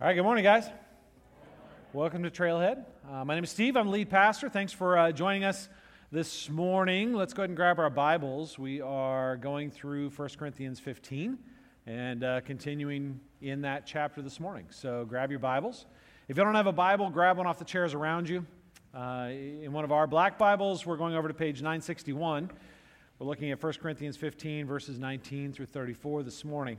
All right, good morning, guys. Welcome to Trailhead. Uh, my name is Steve. I'm lead pastor. Thanks for uh, joining us this morning. Let's go ahead and grab our Bibles. We are going through 1 Corinthians 15 and uh, continuing in that chapter this morning. So grab your Bibles. If you don't have a Bible, grab one off the chairs around you. Uh, in one of our black Bibles, we're going over to page 961. We're looking at 1 Corinthians 15, verses 19 through 34 this morning.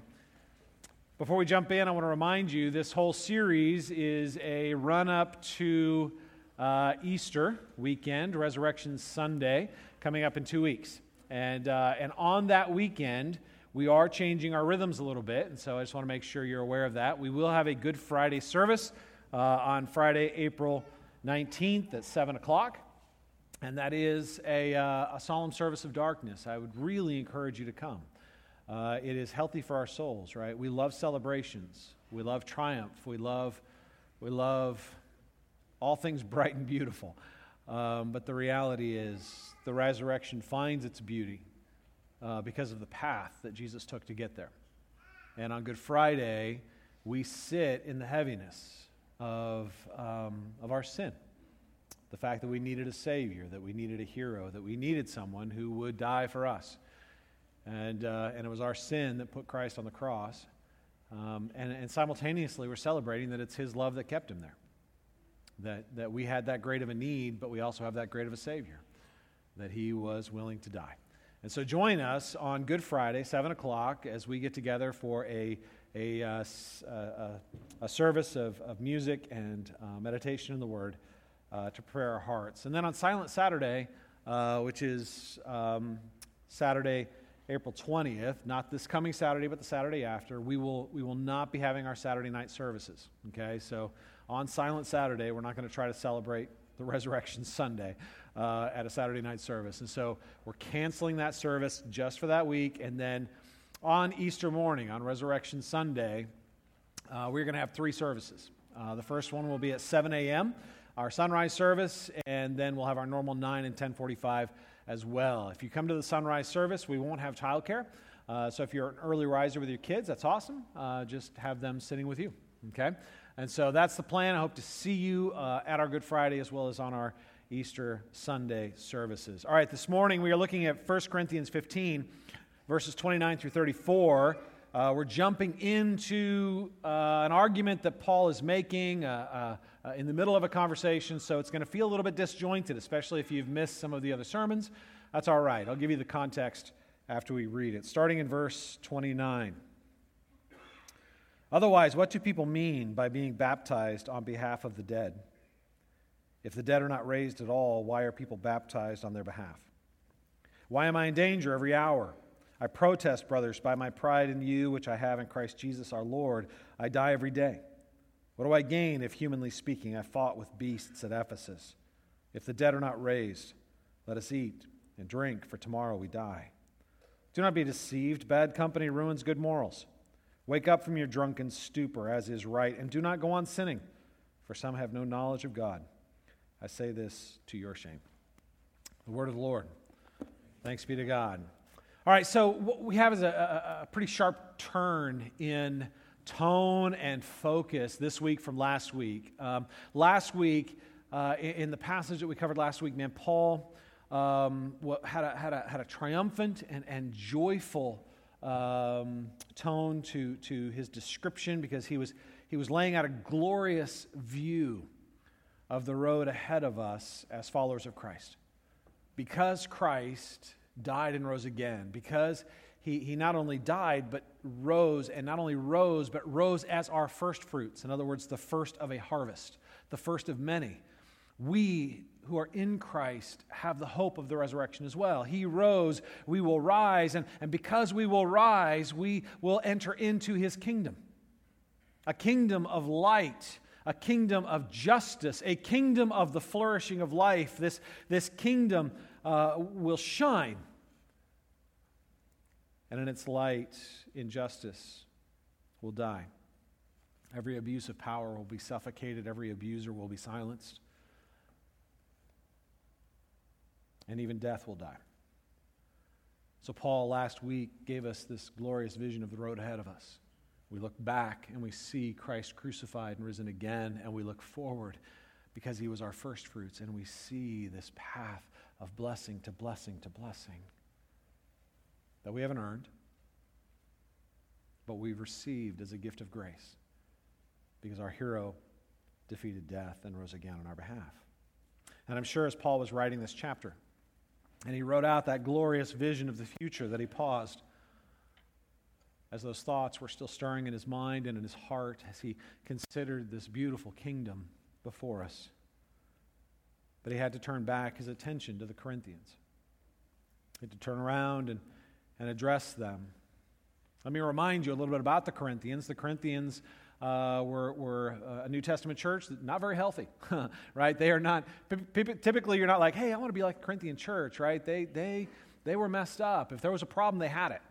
Before we jump in, I want to remind you this whole series is a run up to uh, Easter weekend, Resurrection Sunday, coming up in two weeks. And, uh, and on that weekend, we are changing our rhythms a little bit. And so I just want to make sure you're aware of that. We will have a Good Friday service uh, on Friday, April 19th at 7 o'clock. And that is a, uh, a solemn service of darkness. I would really encourage you to come. Uh, it is healthy for our souls, right? We love celebrations. We love triumph. We love, we love all things bright and beautiful. Um, but the reality is, the resurrection finds its beauty uh, because of the path that Jesus took to get there. And on Good Friday, we sit in the heaviness of, um, of our sin. The fact that we needed a Savior, that we needed a hero, that we needed someone who would die for us. And, uh, and it was our sin that put Christ on the cross. Um, and, and simultaneously, we're celebrating that it's His love that kept Him there. That, that we had that great of a need, but we also have that great of a Savior. That He was willing to die. And so join us on Good Friday, 7 o'clock, as we get together for a, a, uh, a, a, service of, of music and uh, meditation in the Word uh, to prepare our hearts. And then on Silent Saturday, uh, which is um, Saturday, April 20th, not this coming Saturday, but the Saturday after, we will, we will not be having our Saturday night services. Okay, so on Silent Saturday, we're not going to try to celebrate the Resurrection Sunday uh, at a Saturday night service. And so we're canceling that service just for that week. And then on Easter morning, on Resurrection Sunday, uh, we're going to have three services. Uh, the first one will be at 7 a.m., our sunrise service, and then we'll have our normal 9 and 1045 as well. If you come to the sunrise service, we won't have childcare. Uh, so if you're an early riser with your kids, that's awesome. Uh, just have them sitting with you. Okay? And so that's the plan. I hope to see you uh, at our Good Friday as well as on our Easter Sunday services. All right, this morning we are looking at 1 Corinthians 15, verses 29 through 34. Uh, we're jumping into uh, an argument that Paul is making uh, uh, uh in the middle of a conversation, so it's going to feel a little bit disjointed, especially if you've missed some of the other sermons. That's all right. I'll give you the context after we read it. Starting in verse 29. Otherwise, what do people mean by being baptized on behalf of the dead? If the dead are not raised at all, why are people baptized on their behalf? Why am I in danger every hour? I protest, brothers, by my pride in you, which I have in Christ Jesus our Lord. I die every day. What do I gain if, humanly speaking, I fought with beasts at Ephesus? If the dead are not raised, let us eat and drink, for tomorrow we die. Do not be deceived. Bad company ruins good morals. Wake up from your drunken stupor, as is right, and do not go on sinning, for some have no knowledge of God. I say this to your shame. The word of the Lord. Thanks be to God. All right, so what we have is a, a, pretty sharp turn in tone and focus this week from last week. Um, last week, uh, in, in, the passage that we covered last week, man, Paul um, had, a, had, a, had a triumphant and, and joyful um, tone to, to his description because he was, he was laying out a glorious view of the road ahead of us as followers of Christ. Because Christ died and rose again because he, he not only died, but rose, and not only rose, but rose as our first fruits. In other words, the first of a harvest, the first of many. We who are in Christ have the hope of the resurrection as well. He rose, we will rise, and, and because we will rise, we will enter into his kingdom a kingdom of light a kingdom of justice, a kingdom of the flourishing of life. This, this kingdom uh, will shine. And in its light, injustice will die. Every abuse of power will be suffocated, every abuser will be silenced, and even death will die. So, Paul last week gave us this glorious vision of the road ahead of us. We look back and we see Christ crucified and risen again, and we look forward because he was our first fruits, and we see this path of blessing to blessing to blessing that we haven't earned, but we've received as a gift of grace because our hero defeated death and rose again on our behalf. And I'm sure as Paul was writing this chapter, and he wrote out that glorious vision of the future that he paused as those thoughts were still stirring in his mind and in his heart as he considered this beautiful kingdom before us. But he had to turn back his attention to the Corinthians. He had to turn around and, and address them. Let me remind you a little bit about the Corinthians. The Corinthians uh, were, were a New Testament church, not very healthy, right? They are not, typically, you're not like, hey, I want to be like Corinthian church, right? They, they, they were messed up. If there was a problem, they had it.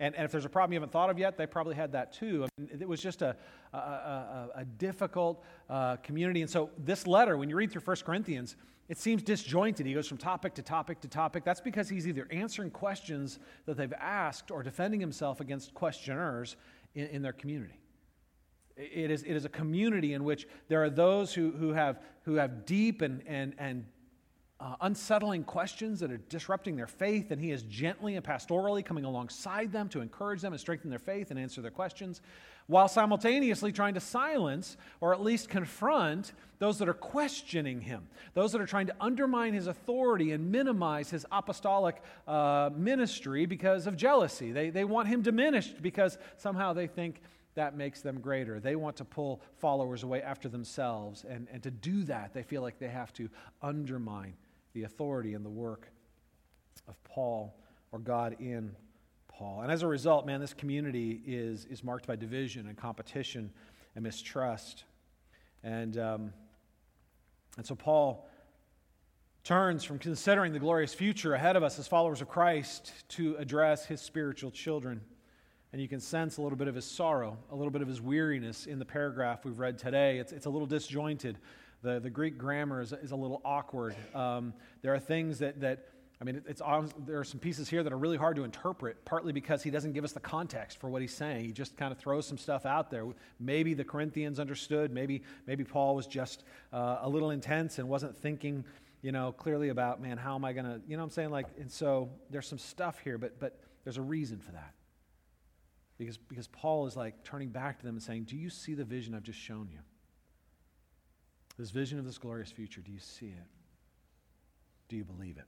And, and if there's a problem you haven't thought of yet, they probably had that too. I mean, it was just a, a, a, a difficult uh, community. And so, this letter, when you read through 1 Corinthians, it seems disjointed. He goes from topic to topic to topic. That's because he's either answering questions that they've asked or defending himself against questioners in, in their community. It is, it is a community in which there are those who, who, have, who have deep and, and, and uh, unsettling questions that are disrupting their faith, and he is gently and pastorally coming alongside them to encourage them and strengthen their faith and answer their questions, while simultaneously trying to silence or at least confront those that are questioning him, those that are trying to undermine his authority and minimize his apostolic uh, ministry because of jealousy. They, they want him diminished because somehow they think that makes them greater. They want to pull followers away after themselves, and, and to do that, they feel like they have to undermine the authority and the work of Paul or God in Paul. And as a result, man, this community is, is marked by division and competition and mistrust. And, um, and so Paul turns from considering the glorious future ahead of us as followers of Christ to address his spiritual children. And you can sense a little bit of his sorrow, a little bit of his weariness in the paragraph we've read today. It's, it's a little disjointed. The, the Greek grammar is, is a little awkward. Um, there are things that, that I mean, it's, there are some pieces here that are really hard to interpret, partly because he doesn't give us the context for what he's saying. He just kind of throws some stuff out there. Maybe the Corinthians understood. Maybe, maybe Paul was just uh, a little intense and wasn't thinking, you know, clearly about, man, how am I going to, you know what I'm saying? Like, and so there's some stuff here, but, but there's a reason for that. Because, because Paul is like turning back to them and saying, Do you see the vision I've just shown you? This vision of this glorious future, do you see it? Do you believe it?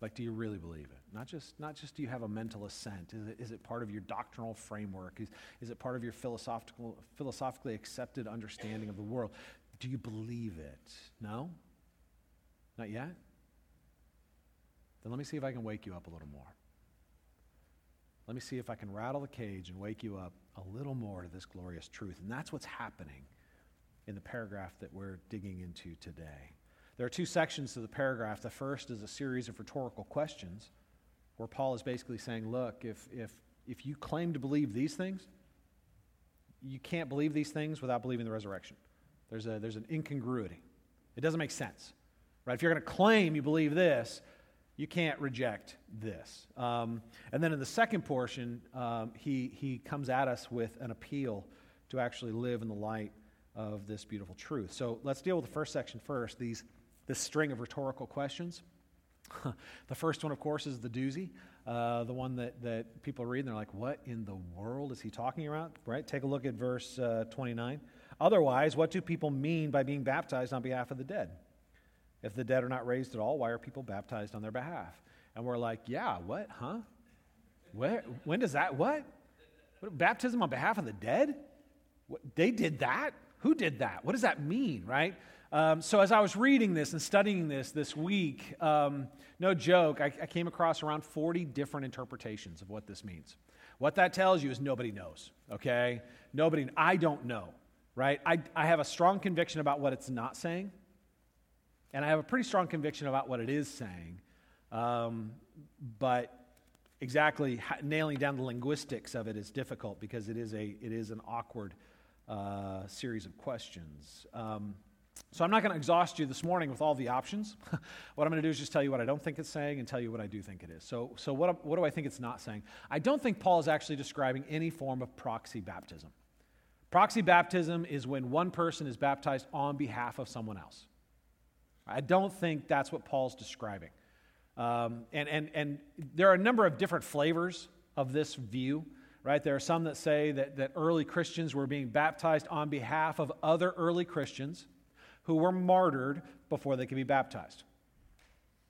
Like, do you really believe it? Not just, not just do you have a mental assent. Is it, is it part of your doctrinal framework? Is, is it part of your philosophical, philosophically accepted understanding of the world? Do you believe it? No? Not yet? Then let me see if I can wake you up a little more. Let me see if I can rattle the cage and wake you up a little more to this glorious truth. And that's what's happening in the paragraph that we're digging into today. There are two sections to the paragraph. The first is a series of rhetorical questions where Paul is basically saying, look, if, if, if you claim to believe these things, you can't believe these things without believing the resurrection. There's, a, there's an incongruity. It doesn't make sense. Right? If you're going to claim you believe this, you can't reject this. Um, and then in the second portion, um, he, he comes at us with an appeal to actually live in the light of this beautiful truth. So let's deal with the first section first, these, this string of rhetorical questions. the first one, of course, is the doozy, uh, the one that, that people read and they're like, what in the world is he talking about? Right? Take a look at verse uh, 29. Otherwise, what do people mean by being baptized on behalf of the dead? If the dead are not raised at all, why are people baptized on their behalf? And we're like, yeah, what? Huh? Where, when does that, what? what? Baptism on behalf of the dead? What, they did that? Who did that? What does that mean, right? Um, so, as I was reading this and studying this this week, um, no joke, I, I came across around 40 different interpretations of what this means. What that tells you is nobody knows, okay? Nobody, I don't know, right? I, I have a strong conviction about what it's not saying, and I have a pretty strong conviction about what it is saying. Um, but exactly nailing down the linguistics of it is difficult because it is, a, it is an awkward uh, series of questions. Um, So I'm not going to exhaust you this morning with all the options. what I'm going to do is just tell you what I don't think it's saying and tell you what I do think it is. So, so what, what do I think it's not saying? I don't think Paul is actually describing any form of proxy baptism. Proxy baptism is when one person is baptized on behalf of someone else. I don't think that's what Paul's describing. Um, and, and, and there are a number of different flavors of this view, right? There are some that say that, that early Christians were being baptized on behalf of other early Christians who were martyred before they could be baptized.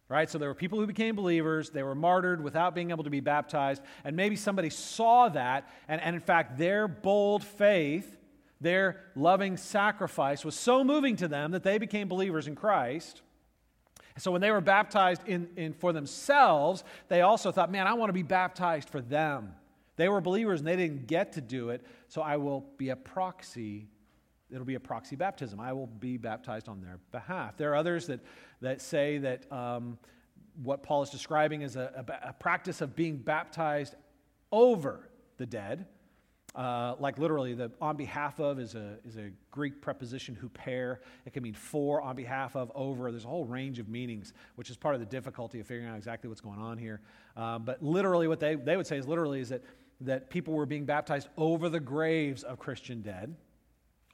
Right? So there were people who became believers, they were martyred without being able to be baptized, and maybe somebody saw that, and, and in fact, their bold faith, their loving sacrifice was so moving to them that they became believers in Christ. So when they were baptized in, in, for themselves, they also thought, man, I want to be baptized for them. They were believers and they didn't get to do it, so I will be a proxy. It'll be a proxy baptism. I will be baptized on their behalf. There are others that, that say that um, what Paul is describing is a, a, a practice of being baptized over the dead. Uh, like literally, the on behalf of is a, is a Greek preposition huper. It can mean for, on behalf of, over. There's a whole range of meanings, which is part of the difficulty of figuring out exactly what's going on here. Um, but literally, what they, they would say is literally is that, that people were being baptized over the graves of Christian dead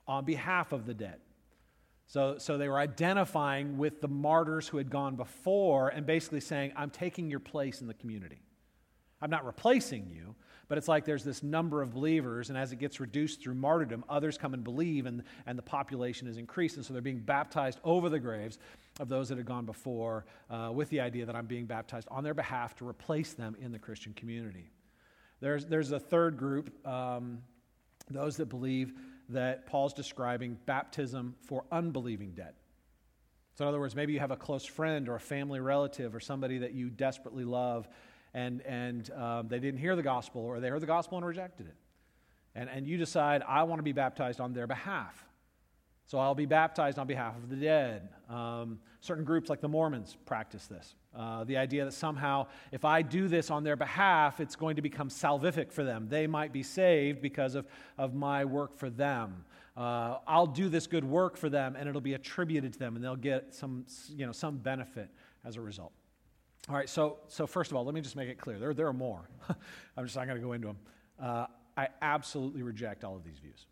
on behalf of the dead. So, so they were identifying with the martyrs who had gone before and basically saying, I'm taking your place in the community. I'm not replacing you, but it's like there's this number of believers, and as it gets reduced through martyrdom, others come and believe, and, and the population is increased. And so they're being baptized over the graves of those that had gone before uh, with the idea that I'm being baptized on their behalf to replace them in the Christian community. There's, there's a third group, um, those that believe that Paul's describing baptism for unbelieving dead. So, in other words, maybe you have a close friend or a family relative or somebody that you desperately love and, and um, they didn't hear the gospel, or they heard the gospel and rejected it. And, and you decide, I want to be baptized on their behalf. So I'll be baptized on behalf of the dead. Um, certain groups, like the Mormons, practice this. Uh, the idea that somehow, if I do this on their behalf, it's going to become salvific for them. They might be saved because of, of my work for them. Uh, I'll do this good work for them, and it'll be attributed to them, and they'll get some, you know, some benefit as a result. All right, so, so first of all, let me just make it clear. There, there are more. I'm just not going to go into them. Uh, I absolutely reject all of these views.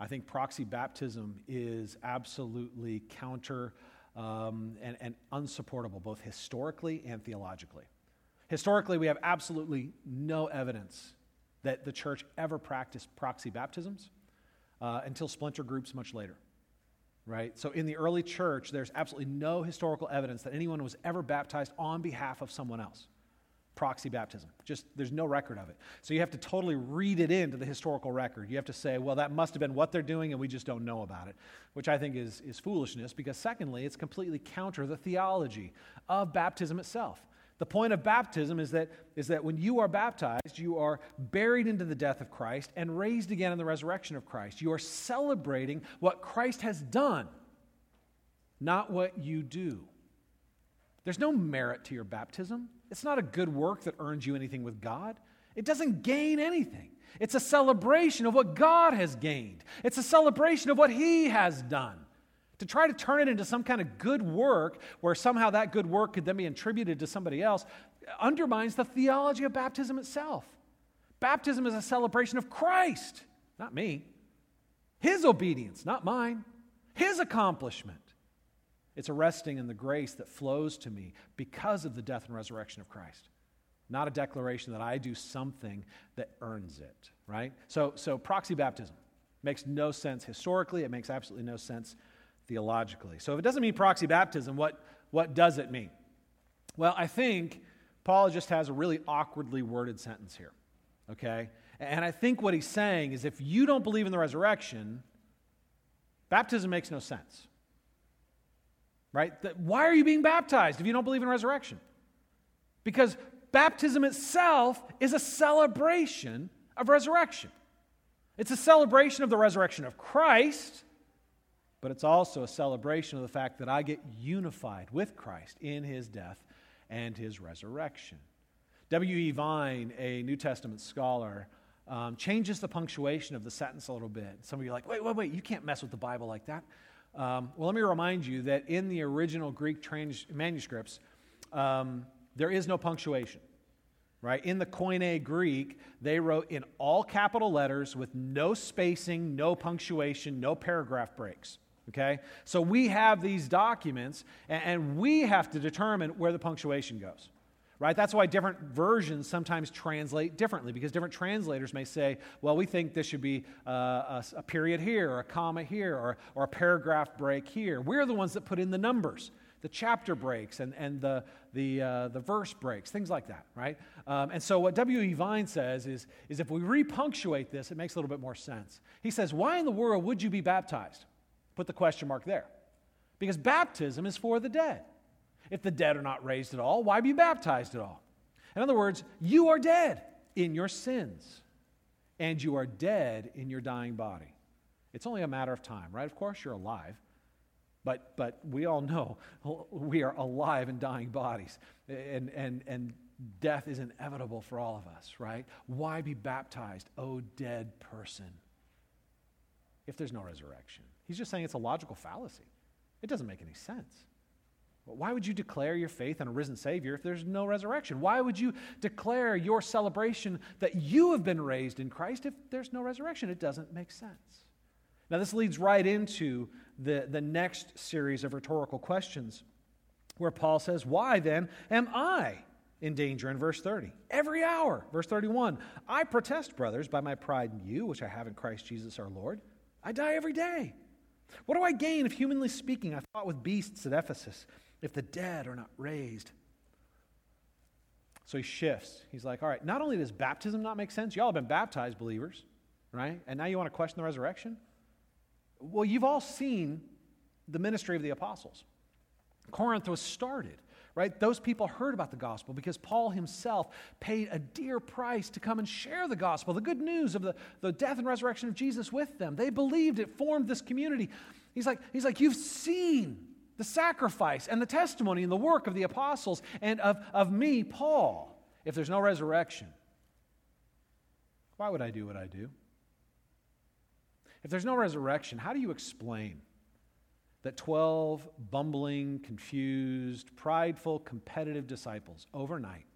I think proxy baptism is absolutely counter um, and, and unsupportable, both historically and theologically. Historically, we have absolutely no evidence that the church ever practiced proxy baptisms uh, until splinter groups much later right? So in the early church, there's absolutely no historical evidence that anyone was ever baptized on behalf of someone else. Proxy baptism. Just there's no record of it. So you have to totally read it into the historical record. You have to say, well, that must have been what they're doing and we just don't know about it, which I think is, is foolishness because, secondly, it's completely counter the theology of baptism itself. The point of baptism is that, is that when you are baptized, you are buried into the death of Christ and raised again in the resurrection of Christ. You are celebrating what Christ has done, not what you do. There's no merit to your baptism. It's not a good work that earns you anything with God. It doesn't gain anything. It's a celebration of what God has gained, it's a celebration of what He has done. To try to turn it into some kind of good work where somehow that good work could then be attributed to somebody else undermines the theology of baptism itself. Baptism is a celebration of Christ, not me. His obedience, not mine. His accomplishment. It's a resting in the grace that flows to me because of the death and resurrection of Christ. Not a declaration that I do something that earns it, right? So, so proxy baptism makes no sense historically. It makes absolutely no sense theologically. So if it doesn't mean proxy baptism, what, what does it mean? Well, I think Paul just has a really awkwardly worded sentence here, okay? And I think what he's saying is if you don't believe in the resurrection, baptism makes no sense. Right? Why are you being baptized if you don't believe in resurrection? Because baptism itself is a celebration of resurrection. It's a celebration of the resurrection of Christ but it's also a celebration of the fact that I get unified with Christ in his death and his resurrection. W.E. Vine, a New Testament scholar, um, changes the punctuation of the sentence a little bit. Some of you are like, wait, wait, wait, you can't mess with the Bible like that. Um, well, let me remind you that in the original Greek trans- manuscripts, um, there is no punctuation. Right? In the Koine Greek, they wrote in all capital letters with no spacing, no punctuation, no paragraph breaks. Okay? So we have these documents, and, and we have to determine where the punctuation goes right? That's why different versions sometimes translate differently because different translators may say, well, we think this should be uh, a, a, period here, or a comma here, or, or a paragraph break here. We're the ones that put in the numbers, the chapter breaks, and, and the, the, uh, the verse breaks, things like that, right? Um, and so what W.E. Vine says is, is if we repunctuate this, it makes a little bit more sense. He says, why in the world would you be baptized? Put the question mark there. Because baptism is for the dead. If the dead are not raised at all, why be baptized at all? In other words, you are dead in your sins, and you are dead in your dying body. It's only a matter of time, right? Of course, you're alive. But, but we all know we are alive in dying bodies. And, and, and death is inevitable for all of us, right? Why be baptized, oh dead person, if there's no resurrection? He's just saying it's a logical fallacy. It doesn't make any sense. Why would you declare your faith in a risen Savior if there's no resurrection? Why would you declare your celebration that you have been raised in Christ if there's no resurrection? It doesn't make sense. Now, this leads right into the, the next series of rhetorical questions where Paul says, Why then am I in danger in verse 30? Every hour. Verse 31 I protest, brothers, by my pride in you, which I have in Christ Jesus our Lord. I die every day. What do I gain if, humanly speaking, I fought with beasts at Ephesus? If the dead are not raised. So he shifts. He's like, all right, not only does baptism not make sense, y'all have been baptized believers, right? And now you want to question the resurrection? Well, you've all seen the ministry of the apostles. Corinth was started, right? Those people heard about the gospel because Paul himself paid a dear price to come and share the gospel, the good news of the, the death and resurrection of Jesus with them. They believed it formed this community. He's like, he's like, you've seen the sacrifice and the testimony and the work of the apostles and of, of me, Paul, if there's no resurrection, why would I do what I do? If there's no resurrection, how do you explain that 12 bumbling, confused, prideful, competitive disciples overnight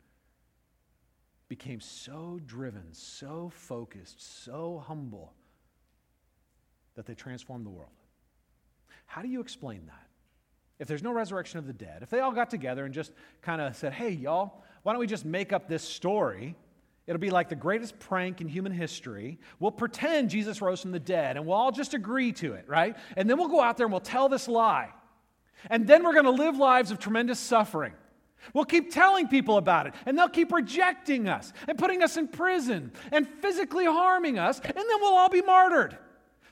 became so driven, so focused, so humble that they transformed the world? How do you explain that? If there's no resurrection of the dead, if they all got together and just kind of said, hey, y'all, why don't we just make up this story? It'll be like the greatest prank in human history. We'll pretend Jesus rose from the dead and we'll all just agree to it, right? And then we'll go out there and we'll tell this lie. And then we're going to live lives of tremendous suffering. We'll keep telling people about it, and they'll keep rejecting us and putting us in prison and physically harming us, and then we'll all be martyred.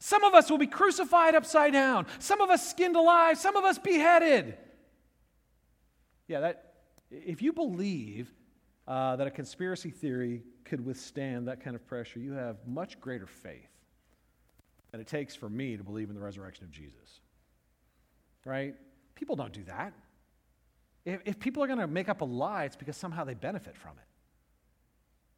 Some of us will be crucified upside down. Some of us skinned alive. Some of us beheaded. Yeah, that, if you believe uh, that a conspiracy theory could withstand that kind of pressure, you have much greater faith than it takes for me to believe in the resurrection of Jesus. Right? People don't do that. If, if people are going to make up a lie, it's because somehow they benefit from it.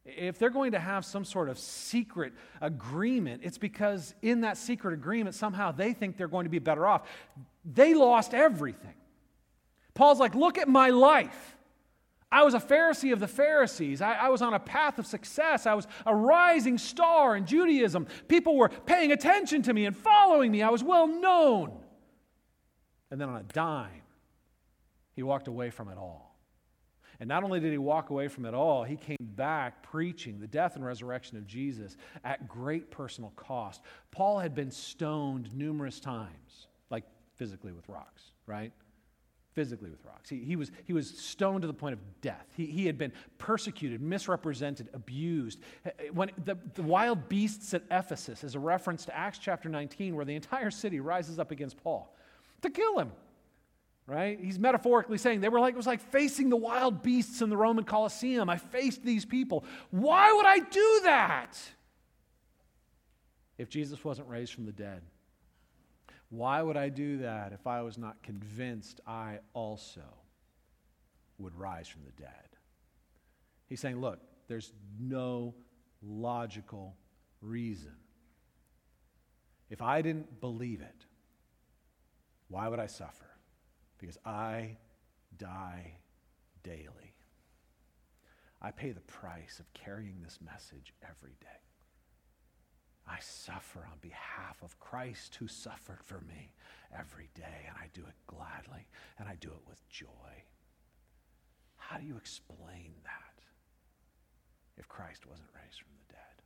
If they're going to have some sort of secret agreement, it's because in that secret agreement, somehow they think they're going to be better off. They lost everything. Paul's like, look at my life. I was a Pharisee of the Pharisees. I, I, was on a path of success. I was a rising star in Judaism. People were paying attention to me and following me. I was well known. And then on a dime, he walked away from it all. And not only did he walk away from it all, he came back preaching the death and resurrection of Jesus at great personal cost. Paul had been stoned numerous times, like physically with rocks, right? Physically with rocks. He, he, was, he was stoned to the point of death. He, he had been persecuted, misrepresented, abused. When the, the wild beasts at Ephesus is a reference to Acts chapter 19, where the entire city rises up against Paul to kill him right? He's metaphorically saying they were like, it was like facing the wild beasts in the Roman Colosseum. I faced these people. Why would I do that if Jesus wasn't raised from the dead? Why would I do that if I was not convinced I also would rise from the dead? He's saying, look, there's no logical reason. If I didn't believe it, Why would I suffer? Because I die daily. I pay the price of carrying this message every day. I suffer on behalf of Christ who suffered for me every day, and I do it gladly, and I do it with joy. How do you explain that if Christ wasn't raised from the dead?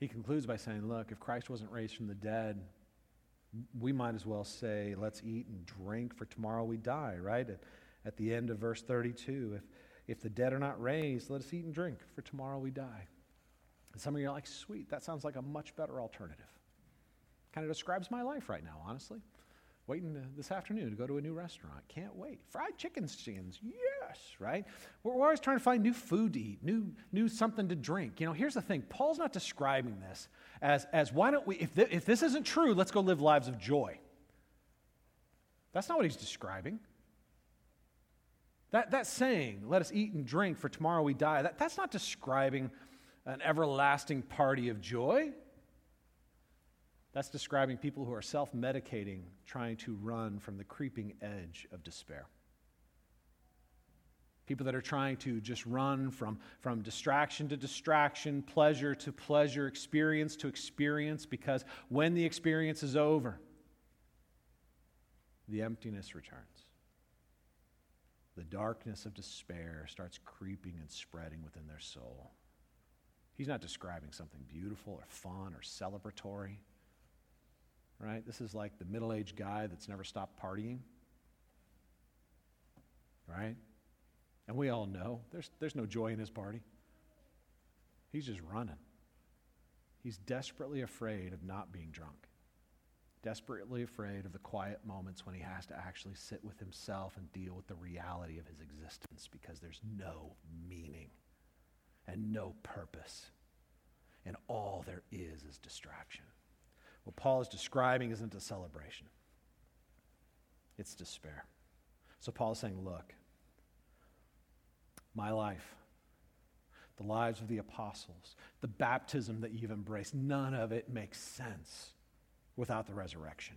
He concludes by saying, Look, if Christ wasn't raised from the dead, we might as well say, Let's eat and drink, for tomorrow we die, right? At, at the end of verse 32, if, if the dead are not raised, let us eat and drink, for tomorrow we die. And some of you are like, Sweet, that sounds like a much better alternative. Kind of describes my life right now, honestly. Waiting this afternoon to go to a new restaurant. Can't wait. Fried chicken skins. Yes, right? We're, we're always trying to find new food to eat, new, new something to drink. You know, here's the thing Paul's not describing this as, as why don't we, if, th- if this isn't true, let's go live lives of joy. That's not what he's describing. That, that saying, let us eat and drink, for tomorrow we die, that, that's not describing an everlasting party of joy. That's describing people who are self medicating, trying to run from the creeping edge of despair. People that are trying to just run from, from distraction to distraction, pleasure to pleasure, experience to experience, because when the experience is over, the emptiness returns. The darkness of despair starts creeping and spreading within their soul. He's not describing something beautiful or fun or celebratory right? This is like the middle aged guy that's never stopped partying, right? And we all know there's, there's no joy in his party. He's just running. He's desperately afraid of not being drunk, desperately afraid of the quiet moments when he has to actually sit with himself and deal with the reality of his existence because there's no meaning and no purpose. And all there is is distraction. What Paul is describing isn't a celebration, it's despair. So Paul is saying, Look, my life, the lives of the apostles, the baptism that you've embraced, none of it makes sense without the resurrection.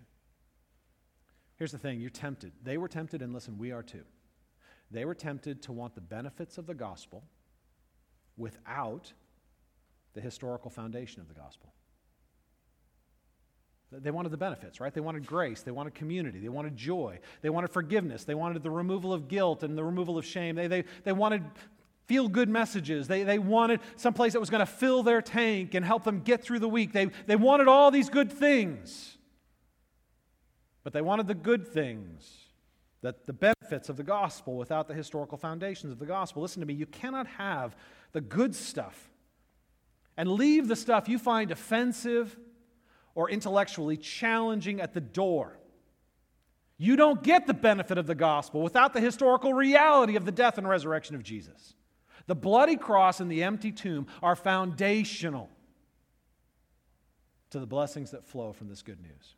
Here's the thing you're tempted. They were tempted, and listen, we are too. They were tempted to want the benefits of the gospel without the historical foundation of the gospel. They wanted the benefits, right? They wanted grace. They wanted community. They wanted joy. They wanted forgiveness. They wanted the removal of guilt and the removal of shame. They, they, they wanted feel good messages. They, they wanted someplace that was going to fill their tank and help them get through the week. They, they wanted all these good things. But they wanted the good things, that the benefits of the gospel without the historical foundations of the gospel. Listen to me, you cannot have the good stuff and leave the stuff you find offensive or intellectually challenging at the door. You don't get the benefit of the gospel without the historical reality of the death and resurrection of Jesus. The bloody cross and the empty tomb are foundational to the blessings that flow from this good news.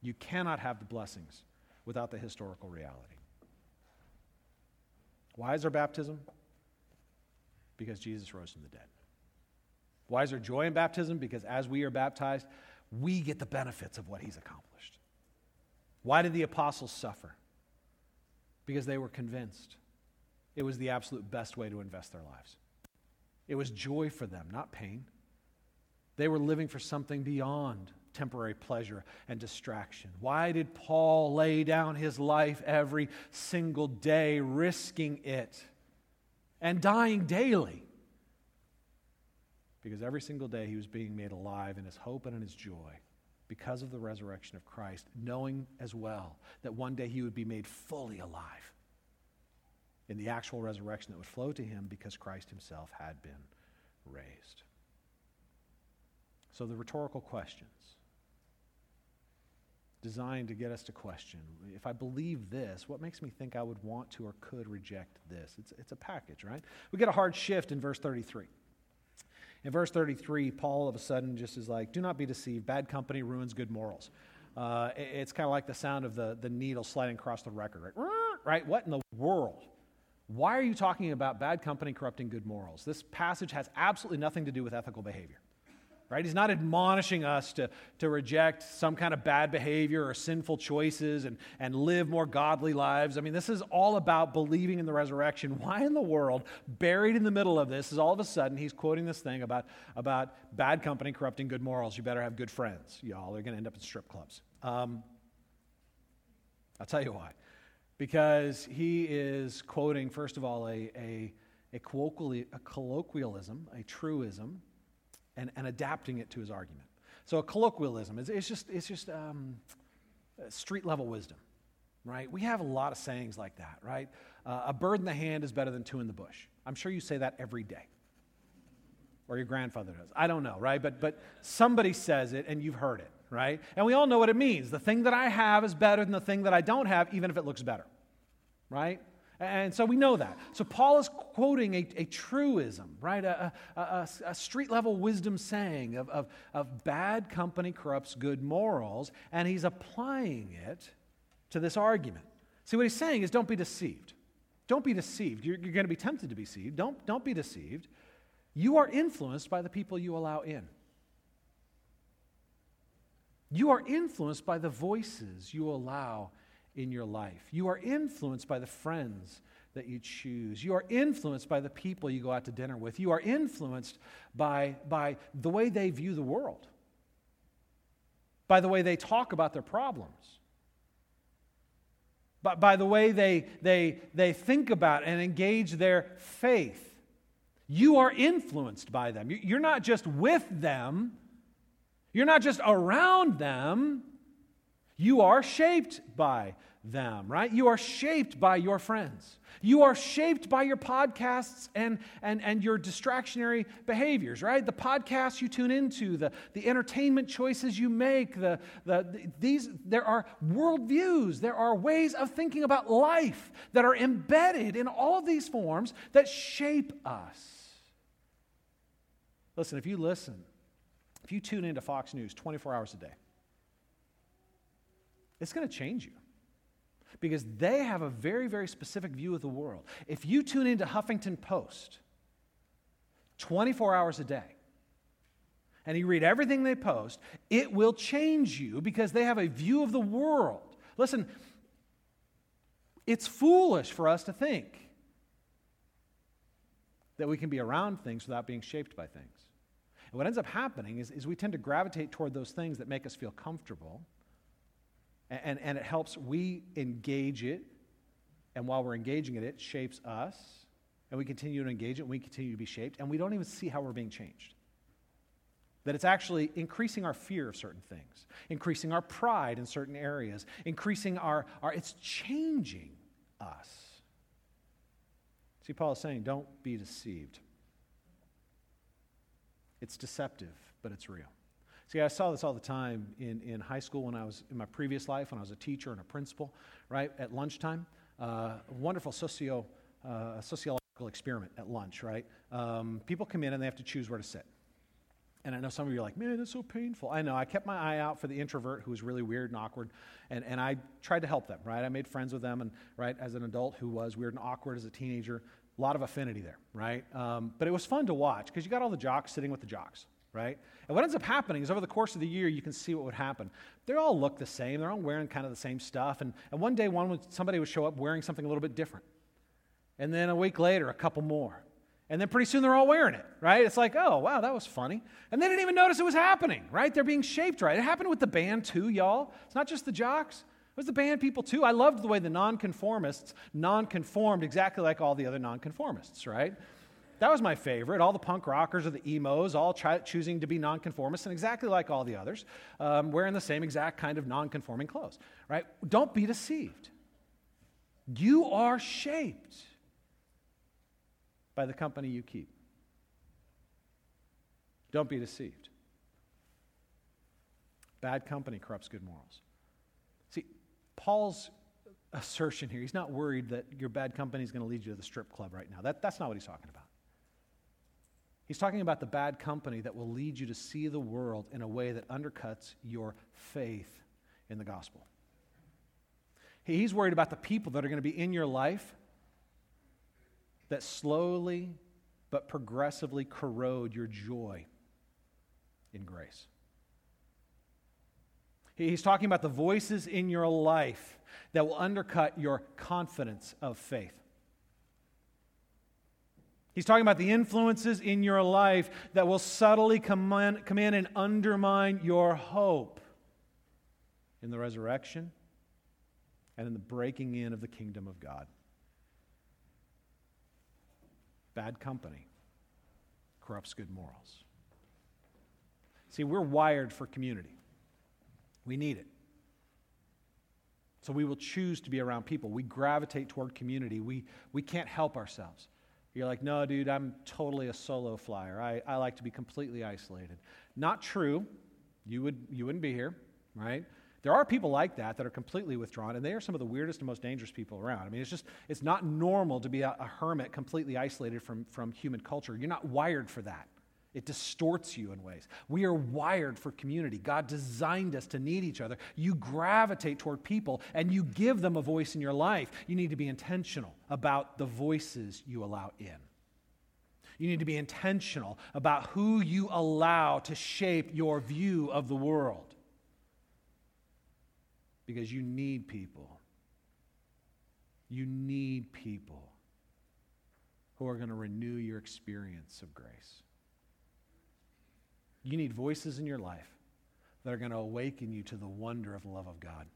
You cannot have the blessings without the historical reality. Why is there baptism? Because Jesus rose from the dead. Why is there joy in baptism? Because as we are baptized, we get the benefits of what he's accomplished. Why did the apostles suffer? Because they were convinced it was the absolute best way to invest their lives. It was joy for them, not pain. They were living for something beyond temporary pleasure and distraction. Why did Paul lay down his life every single day, risking it and dying daily? Because every single day he was being made alive in his hope and in his joy because of the resurrection of Christ, knowing as well that one day he would be made fully alive in the actual resurrection that would flow to him because Christ himself had been raised. So, the rhetorical questions designed to get us to question if I believe this, what makes me think I would want to or could reject this? It's, it's a package, right? We get a hard shift in verse 33. In verse 33, Paul all of a sudden just is like, Do not be deceived. Bad company ruins good morals. Uh, it's kind of like the sound of the, the needle sliding across the record, right? Right? What in the world? Why are you talking about bad company corrupting good morals? This passage has absolutely nothing to do with ethical behavior. Right? He's not admonishing us to, to reject some kind of bad behavior or sinful choices and, and live more godly lives. I mean, this is all about believing in the resurrection. Why in the world, buried in the middle of this, is all of a sudden he's quoting this thing about, about bad company corrupting good morals? You better have good friends, y'all. They're going to end up in strip clubs. Um, I'll tell you why. Because he is quoting, first of all, a, a, a colloquialism, a truism and, and adapting it to his argument. So a colloquialism is it's just it's just um, street level wisdom, right? We have a lot of sayings like that, right? Uh, a bird in the hand is better than two in the bush. I'm sure you say that every day, or your grandfather does. I don't know, right? But but somebody says it, and you've heard it, right? And we all know what it means. The thing that I have is better than the thing that I don't have, even if it looks better, right? And so we know that. So Paul is quoting a, a truism, right? A, a, a street level wisdom saying of, of, of bad company corrupts good morals, and he's applying it to this argument. See, what he's saying is don't be deceived. Don't be deceived. You're, you're going to be tempted to be deceived. Don't, don't be deceived. You are influenced by the people you allow in. You are influenced by the voices you allow in your life. You are influenced by the friends that you choose. You are influenced by the people you go out to dinner with. You are influenced by, by the way they view the world, by the way they talk about their problems, by, by the way they, they, they think about and engage their faith. You are influenced by them. You're not just with them, you're not just around them you are shaped by them, right? You are shaped by your friends. You are shaped by your podcasts and, and, and your distractionary behaviors, right? The podcasts you tune into, the, the entertainment choices you make, the, the, these, there are worldviews, there are ways of thinking about life that are embedded in all of these forms that shape us. Listen, if you listen, if you tune into Fox News 24 hours a day, it's going to change you because they have a very, very specific view of the world. If you tune into Huffington Post 24 hours a day, and you read everything they post, it will change you because they have a view of the world. Listen, it's foolish for us to think that we can be around things without being shaped by things. And what ends up happening is, is we tend to gravitate toward those things that make us feel comfortable and, and it helps we engage it. And while we're engaging it, it shapes us. And we continue to engage it, and we continue to be shaped. And we don't even see how we're being changed. That it's actually increasing our fear of certain things, increasing our pride in certain areas, increasing our, our it's changing us. See, Paul is saying, don't be deceived. It's deceptive, but it's real. See, I saw this all the time in, in high school when I was in my previous life, when I was a teacher and a principal, right? At lunchtime, uh, a wonderful socio, uh, sociological experiment at lunch, right? Um, people come in and they have to choose where to sit. And I know some of you are like, man, that's so painful. I know. I kept my eye out for the introvert who was really weird and awkward, and, and I tried to help them, right? I made friends with them, and right, as an adult who was weird and awkward as a teenager, a lot of affinity there, right? Um, but it was fun to watch because you got all the jocks sitting with the jocks, right? And what ends up happening is over the course of the year, you can see what would happen. They all look the same. They're all wearing kind of the same stuff. And, and one day, one would, somebody would show up wearing something a little bit different. And then a week later, a couple more. And then pretty soon they're all wearing it, right? It's like, oh, wow, that was funny. And they didn't even notice it was happening, right? They're being shaped right. It happened with the band too, y'all. It's not just the jocks. It was the band people too. I loved the way the nonconformists nonconformed exactly like all the other nonconformists, right? That was my favorite. All the punk rockers or the emos, all try, choosing to be nonconformists and exactly like all the others, um, wearing the same exact kind of nonconforming clothes, right? Don't be deceived. You are shaped by the company you keep. Don't be deceived. Bad company corrupts good morals. See, Paul's assertion here, he's not worried that your bad company is going to lead you to the strip club right now. That, that's not what he's talking about. He's talking about the bad company that will lead you to see the world in a way that undercuts your faith in the gospel. He's worried about the people that are going to be in your life that slowly but progressively corrode your joy in grace. He's talking about the voices in your life that will undercut your confidence of faith. He's talking about the influences in your life that will subtly come in, come in and undermine your hope in the resurrection and in the breaking in of the kingdom of God. Bad company corrupts good morals. See, we're wired for community, we need it. So we will choose to be around people. We gravitate toward community. We, we can't help ourselves. You're like, no, dude, I'm totally a solo flyer. I, I like to be completely isolated. Not true. You, would, you wouldn't be here, right? There are people like that that are completely withdrawn, and they are some of the weirdest and most dangerous people around. I mean, it's just, it's not normal to be a, a hermit completely isolated from, from human culture. You're not wired for that. It distorts you in ways. We are wired for community. God designed us to need each other. You gravitate toward people and you give them a voice in your life. You need to be intentional about the voices you allow in. You need to be intentional about who you allow to shape your view of the world because you need people. You need people who are going to renew your experience of grace. You need voices in your life that are going to awaken you to the wonder of the love of God.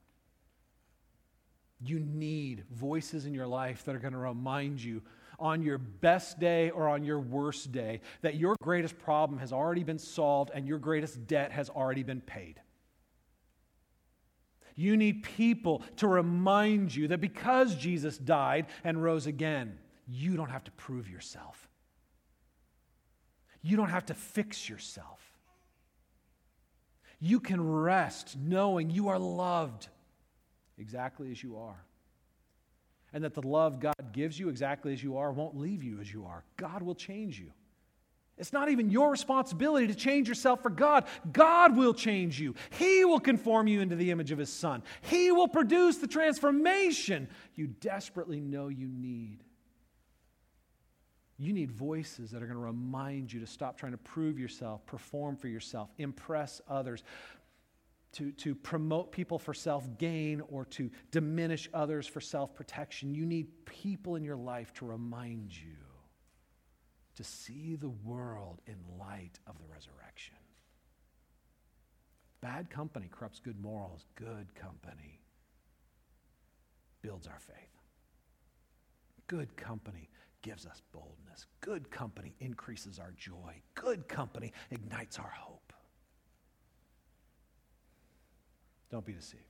You need voices in your life that are going to remind you on your best day or on your worst day that your greatest problem has already been solved and your greatest debt has already been paid. You need people to remind you that because Jesus died and rose again, you don't have to prove yourself. You don't have to fix yourself. You can rest knowing you are loved exactly as you are. And that the love God gives you exactly as you are won't leave you as you are. God will change you. It's not even your responsibility to change yourself for God. God will change you. He will conform you into the image of His Son. He will produce the transformation you desperately know you need. You need voices that are going to remind you to stop trying to prove yourself, perform for yourself, impress others, to, to promote people for self gain or to diminish others for self protection. You need people in your life to remind you to see the world in light of the resurrection. Bad company corrupts good morals. Good company builds our faith. Good company gives us boldness. Good company increases our joy. Good company ignites our hope. Don't be deceived.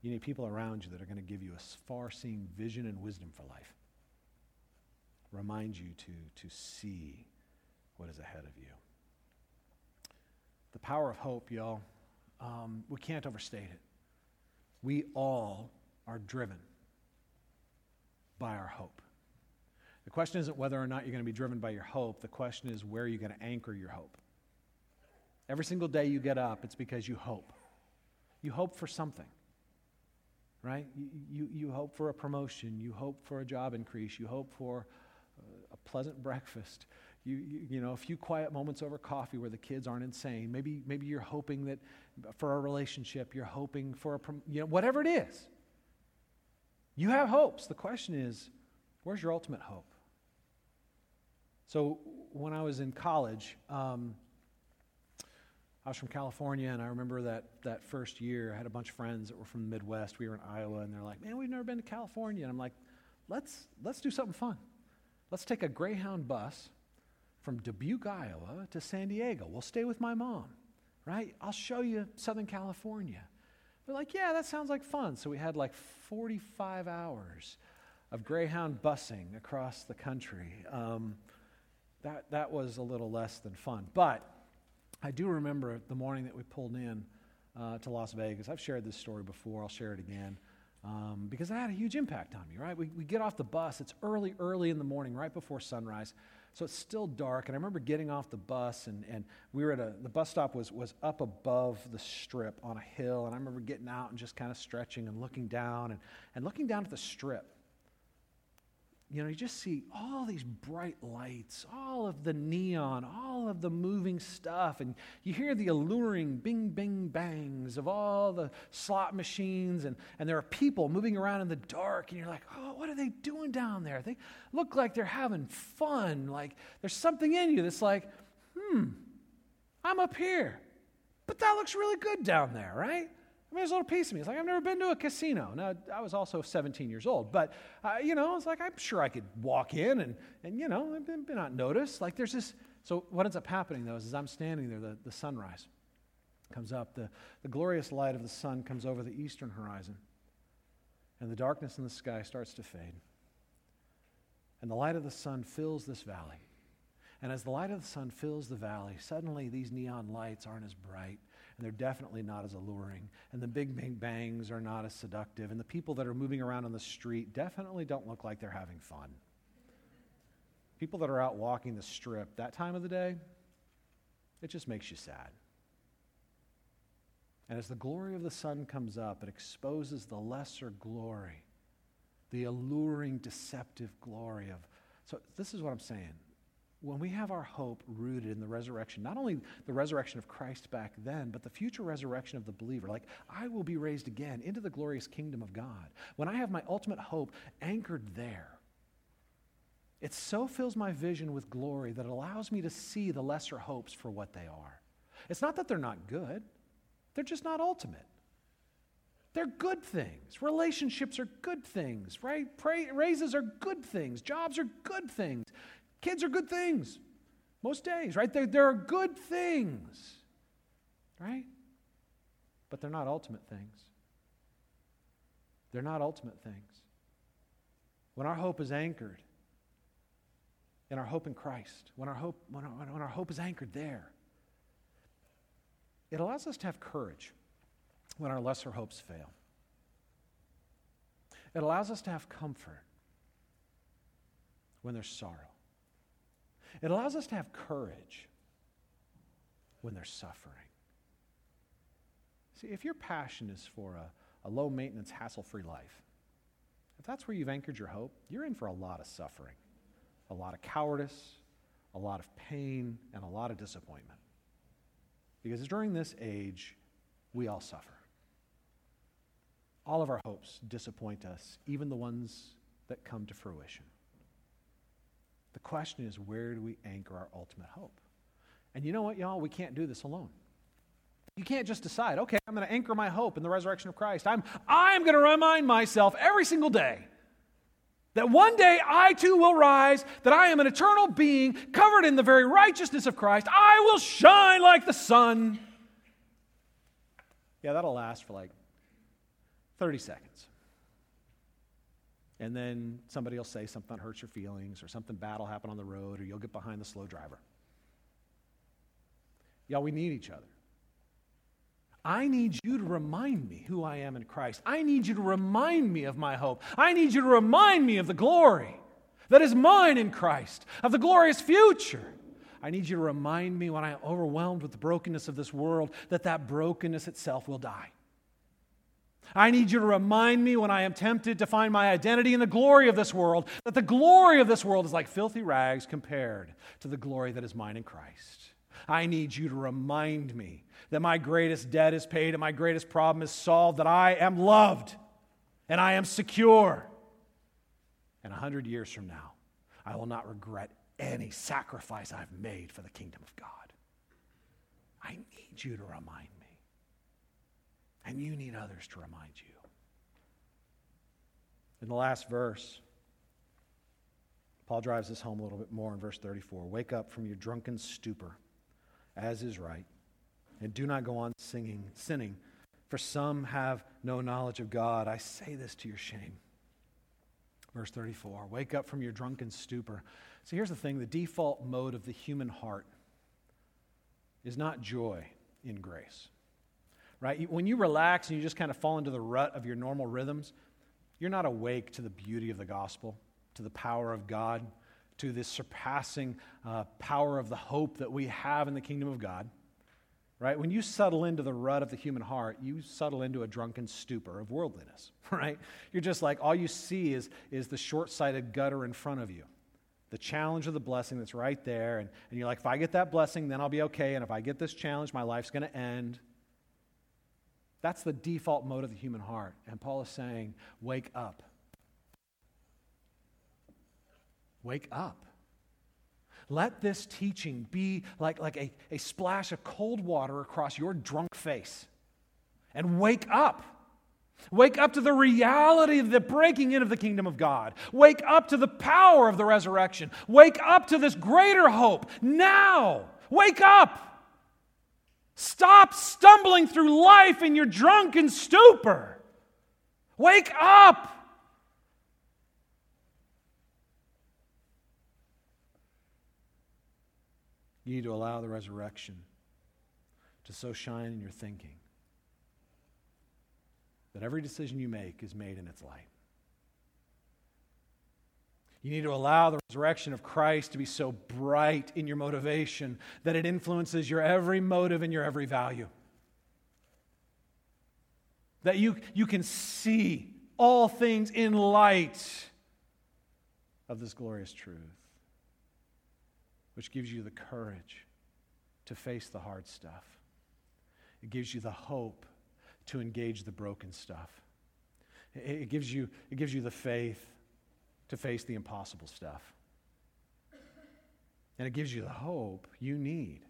You need people around you that are going to give you a far seeing vision and wisdom for life remind you to, to see what is ahead of you. The power of hope, y'all, um, we can't overstate it. We all are driven by our hope. The question isn't whether or not you're going to be driven by your hope. The question is where are you're going to anchor your hope. Every single day you get up, it's because you hope. You hope for something, right? You, you, you hope for a promotion. You hope for a job increase. You hope for uh, a pleasant breakfast, you, you, you, know, a few quiet moments over coffee where the kids aren't insane. Maybe, maybe you're hoping that uh, for a relationship, you're hoping for a, you know, whatever it is. You have hopes. The question is, where's your ultimate hope? So when I was in college, um, I was from California, and I remember that, that first year, I had a bunch of friends that were from the Midwest. We were in Iowa, and they're like, man, we've never been to California. And I'm like, let's, let's do something fun. Let's take a Greyhound bus from Dubuque, Iowa to San Diego. We'll stay with my mom, right? I'll show you Southern California. We're like, yeah, that sounds like fun. So we had like 45 hours of Greyhound busing across the country. Um, that, that was a little less than fun. But I do remember the morning that we pulled in uh, to Las Vegas. I've shared this story before, I'll share it again um, because that had a huge impact on me, right? We, we get off the bus, it's early, early in the morning, right before sunrise. So it's still dark. And I remember getting off the bus, and, and we were at a, the bus stop was, was up above the strip on a hill. And I remember getting out and just kind of stretching and looking down and, and looking down at the strip. You know, you just see all these bright lights, all of the neon, all of the moving stuff, and you hear the alluring bing, bing, bangs of all the slot machines, and, and there are people moving around in the dark, and you're like, oh, what are they doing down there? They look like they're having fun. Like there's something in you that's like, hmm, I'm up here, but that looks really good down there, right? I mean, there's a little piece of me. It's like, I've never been to a casino. Now, I was also 17 years old, but, uh, you know, it's like, I'm sure I could walk in and, and you know, been, been not noticed. Like, there's this. So, what ends up happening, though, is as I'm standing there, the, the sunrise comes up, the, the glorious light of the sun comes over the eastern horizon, and the darkness in the sky starts to fade. And the light of the sun fills this valley. And as the light of the sun fills the valley, suddenly these neon lights aren't as bright and they're definitely not as alluring. And the big bang bangs are not as seductive. And the people that are moving around on the street definitely don't look like they're having fun. People that are out walking the strip that time of the day, it just makes you sad. And as the glory of the sun comes up, it exposes the lesser glory, the alluring, deceptive glory of. So, this is what I'm saying when we have our hope rooted in the resurrection, not only the resurrection of Christ back then, but the future resurrection of the believer, like I will be raised again into the glorious kingdom of God, when I have my ultimate hope anchored there, it so fills my vision with glory that it allows me to see the lesser hopes for what they are. It's not that they're not good, they're just not ultimate. They're good things. Relationships are good things, right? Pray, raises are good things. Jobs are good things. Kids are good things most days, right? There, there are good things, right? But they're not ultimate things. They're not ultimate things. When our hope is anchored in our hope in Christ, when our hope, when our, when our hope is anchored there, it allows us to have courage when our lesser hopes fail. It allows us to have comfort when there's sorrow. It allows us to have courage when they're suffering. See, if your passion is for a, a low maintenance, hassle free life, if that's where you've anchored your hope, you're in for a lot of suffering, a lot of cowardice, a lot of pain, and a lot of disappointment. Because during this age, we all suffer. All of our hopes disappoint us, even the ones that come to fruition. The question is, where do we anchor our ultimate hope? And you know what, y'all? We can't do this alone. You can't just decide, okay, I'm going to anchor my hope in the resurrection of Christ. I'm, I'm going to remind myself every single day that one day I too will rise, that I am an eternal being covered in the very righteousness of Christ. I will shine like the sun. Yeah, that'll last for like 30 seconds and then somebody will say something that hurts your feelings, or something bad will happen on the road, or you'll get behind the slow driver. Y'all, we need each other. I need you to remind me who I am in Christ. I need you to remind me of my hope. I need you to remind me of the glory that is mine in Christ, of the glorious future. I need you to remind me when I am overwhelmed with the brokenness of this world that that brokenness itself will die. I need you to remind me when I am tempted to find my identity in the glory of this world, that the glory of this world is like filthy rags compared to the glory that is mine in Christ. I need you to remind me that my greatest debt is paid and my greatest problem is solved, that I am loved and I am secure. And a hundred years from now, I will not regret any sacrifice I've made for the kingdom of God. I need you to remind me. And you need others to remind you. In the last verse, Paul drives this home a little bit more in verse 34. Wake up from your drunken stupor, as is right, and do not go on singing, sinning, for some have no knowledge of God. I say this to your shame. Verse 34 Wake up from your drunken stupor. So here's the thing the default mode of the human heart is not joy in grace right? When you relax and you just kind of fall into the rut of your normal rhythms, you're not awake to the beauty of the gospel, to the power of God, to this surpassing uh, power of the hope that we have in the kingdom of God, right? When you settle into the rut of the human heart, you settle into a drunken stupor of worldliness, right? You're just like, all you see is, is the short sighted gutter in front of you, the challenge of the blessing that's right there. And, and you're like, if I get that blessing, then I'll be okay. And if I get this challenge, my life's going to end. That's the default mode of the human heart. And Paul is saying, wake up. Wake up. Let this teaching be like, like a, a splash of cold water across your drunk face. And wake up. Wake up to the reality of the breaking in of the kingdom of God. Wake up to the power of the resurrection. Wake up to this greater hope now. Wake up. Stop stumbling through life in your drunken stupor. Wake up. You need to allow the resurrection to so shine in your thinking that every decision you make is made in its light. You need to allow the resurrection of Christ to be so bright in your motivation that it influences your every motive and your every value. That you, you can see all things in light of this glorious truth which gives you the courage to face the hard stuff. It gives you the hope to engage the broken stuff. It, gives, you, it gives you the faith to face the impossible stuff. And it gives you the hope you need.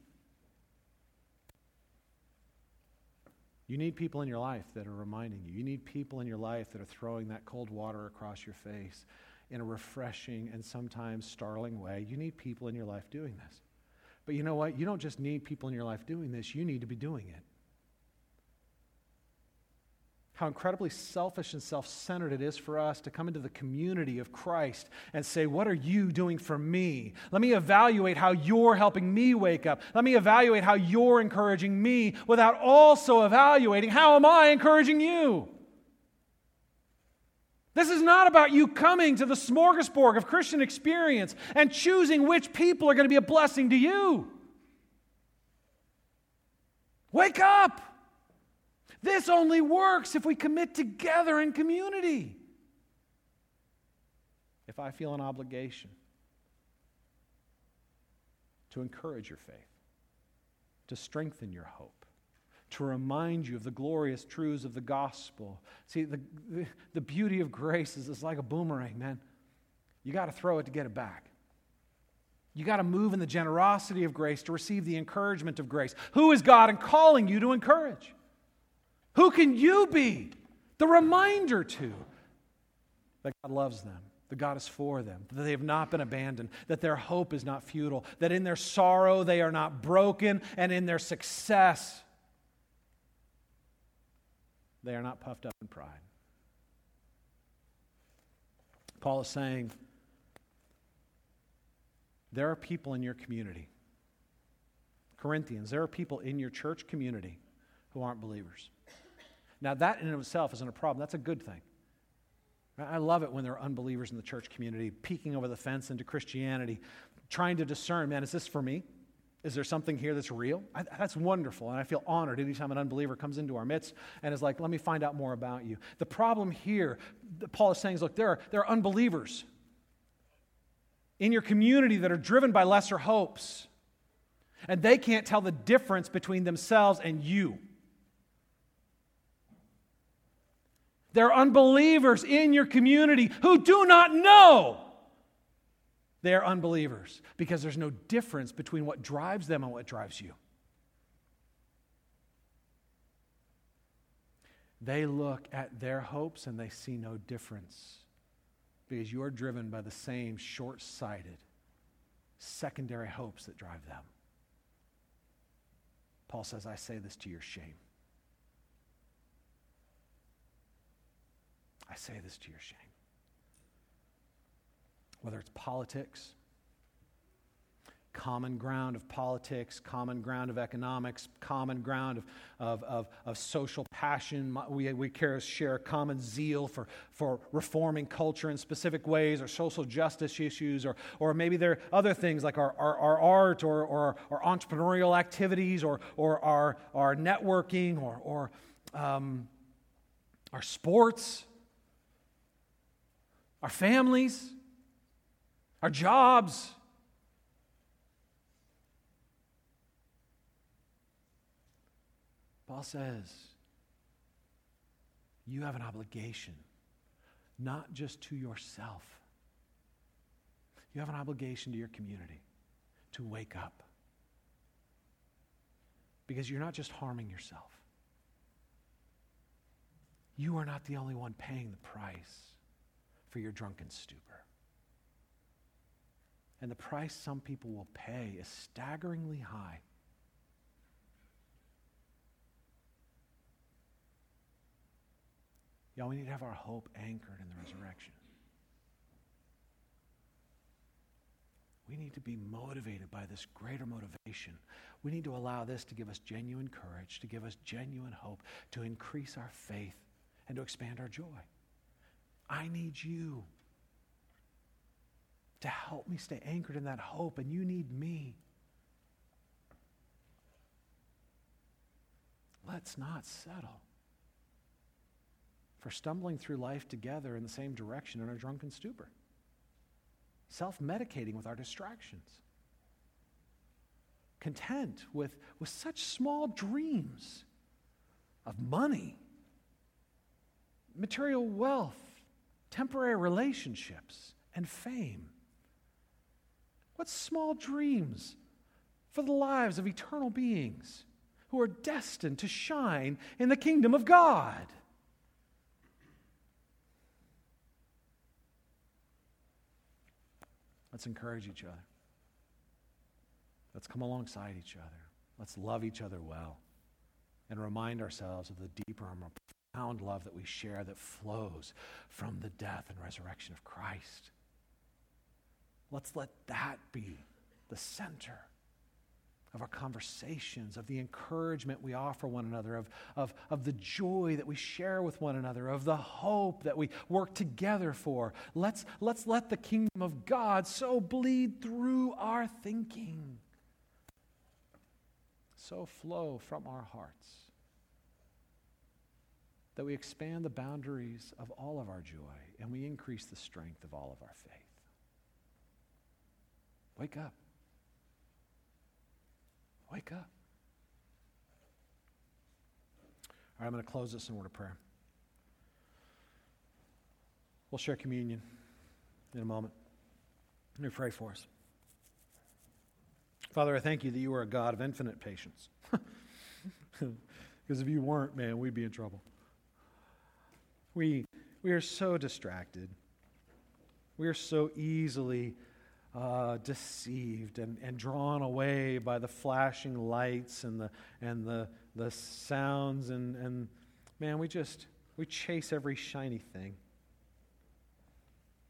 You need people in your life that are reminding you. You need people in your life that are throwing that cold water across your face in a refreshing and sometimes startling way. You need people in your life doing this. But you know what? You don't just need people in your life doing this, you need to be doing it. How incredibly selfish and self centered it is for us to come into the community of Christ and say, What are you doing for me? Let me evaluate how you're helping me wake up. Let me evaluate how you're encouraging me without also evaluating how am I encouraging you? This is not about you coming to the smorgasbord of Christian experience and choosing which people are going to be a blessing to you. Wake up! This only works if we commit together in community. If I feel an obligation to encourage your faith, to strengthen your hope, to remind you of the glorious truths of the gospel. See, the, the, the beauty of grace is it's like a boomerang, man. You got to throw it to get it back. You got to move in the generosity of grace to receive the encouragement of grace. Who is God in calling you to encourage? Who can you be? The reminder to that God loves them, that God is for them, that they have not been abandoned, that their hope is not futile, that in their sorrow they are not broken, and in their success they are not puffed up in pride. Paul is saying there are people in your community, Corinthians, there are people in your church community who aren't believers. Now, that in itself isn't a problem. That's a good thing. I love it when there are unbelievers in the church community peeking over the fence into Christianity, trying to discern, man, is this for me? Is there something here that's real? I, that's wonderful. And I feel honored anytime an unbeliever comes into our midst and is like, let me find out more about you. The problem here, Paul is saying, is look, there are, there are unbelievers in your community that are driven by lesser hopes. And they can't tell the difference between themselves and you. There are unbelievers in your community who do not know they are unbelievers because there's no difference between what drives them and what drives you. They look at their hopes and they see no difference because you are driven by the same short sighted, secondary hopes that drive them. Paul says, I say this to your shame. I say this to your shame whether it's politics, common ground of politics, common ground of economics, common ground of, of, of, of social passion. We, we share a common zeal for, for reforming culture in specific ways or social justice issues, or, or maybe there are other things like our, our, our art or, or, entrepreneurial activities or, or our, our networking or, or um, our sports, our families, our jobs. Paul says, you have an obligation, not just to yourself, you have an obligation to your community to wake up. Because you're not just harming yourself, you are not the only one paying the price for your drunken stupor. And the price some people will pay is staggeringly high. Y'all, we need to have our hope anchored in the resurrection. We need to be motivated by this greater motivation. We need to allow this to give us genuine courage, to give us genuine hope, to increase our faith, and to expand our joy. I need you to help me stay anchored in that hope, and you need me. Let's not settle for stumbling through life together in the same direction in a drunken stupor, self medicating with our distractions, content with, with such small dreams of money, material wealth, temporary relationships, and fame. What small dreams for the lives of eternal beings who are destined to shine in the kingdom of God. Let's encourage each other. Let's come alongside each other. Let's love each other well and remind ourselves of the deeper profound love that we share that flows from the death and resurrection of Christ. Let's let that be the center of our conversations, of the encouragement we offer one another, of, of, of the joy that we share with one another, of the hope that we work together for. Let's, let's let the kingdom of God so bleed through our thinking, so flow from our hearts, that we expand the boundaries of all of our joy and we increase the strength of all of our faith. Wake up. Wake up. All right, I'm going to close this in a word of prayer. We'll share communion in a moment. Let me pray for us. Father, I thank you that you are a God of infinite patience. because if you weren't, man, we'd be in trouble. We, we are so distracted. We are so easily uh, deceived and, and drawn away by the flashing lights and the, and the, the sounds. And, and man, we just, we chase every shiny thing.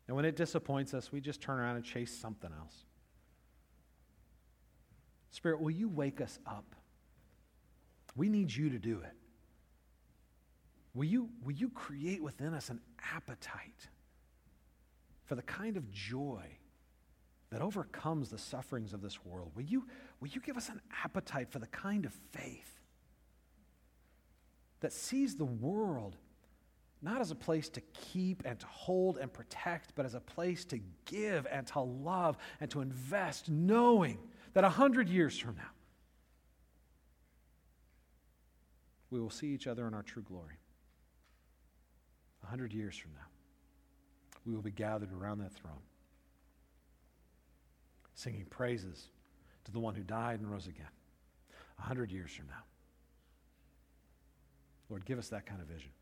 And when it disappoints us, we just turn around and chase something else. Spirit, will you wake us up? We need you to do it. Will you, will you create within us an appetite for the kind of joy that overcomes the sufferings of this world. Will you, will you give us an appetite for the kind of faith that sees the world not as a place to keep and to hold and protect, but as a place to give and to love and to invest, knowing that a hundred years from now, we will see each other in our true glory. A hundred years from now, we will be gathered around that throne singing praises to the one who died and rose again a hundred years from now. Lord, give us that kind of vision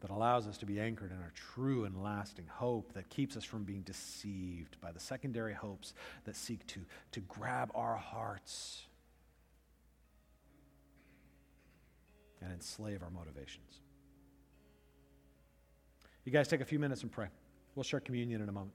that allows us to be anchored in our true and lasting hope that keeps us from being deceived by the secondary hopes that seek to, to grab our hearts and enslave our motivations. You guys take a few minutes and pray. We'll share communion in a moment.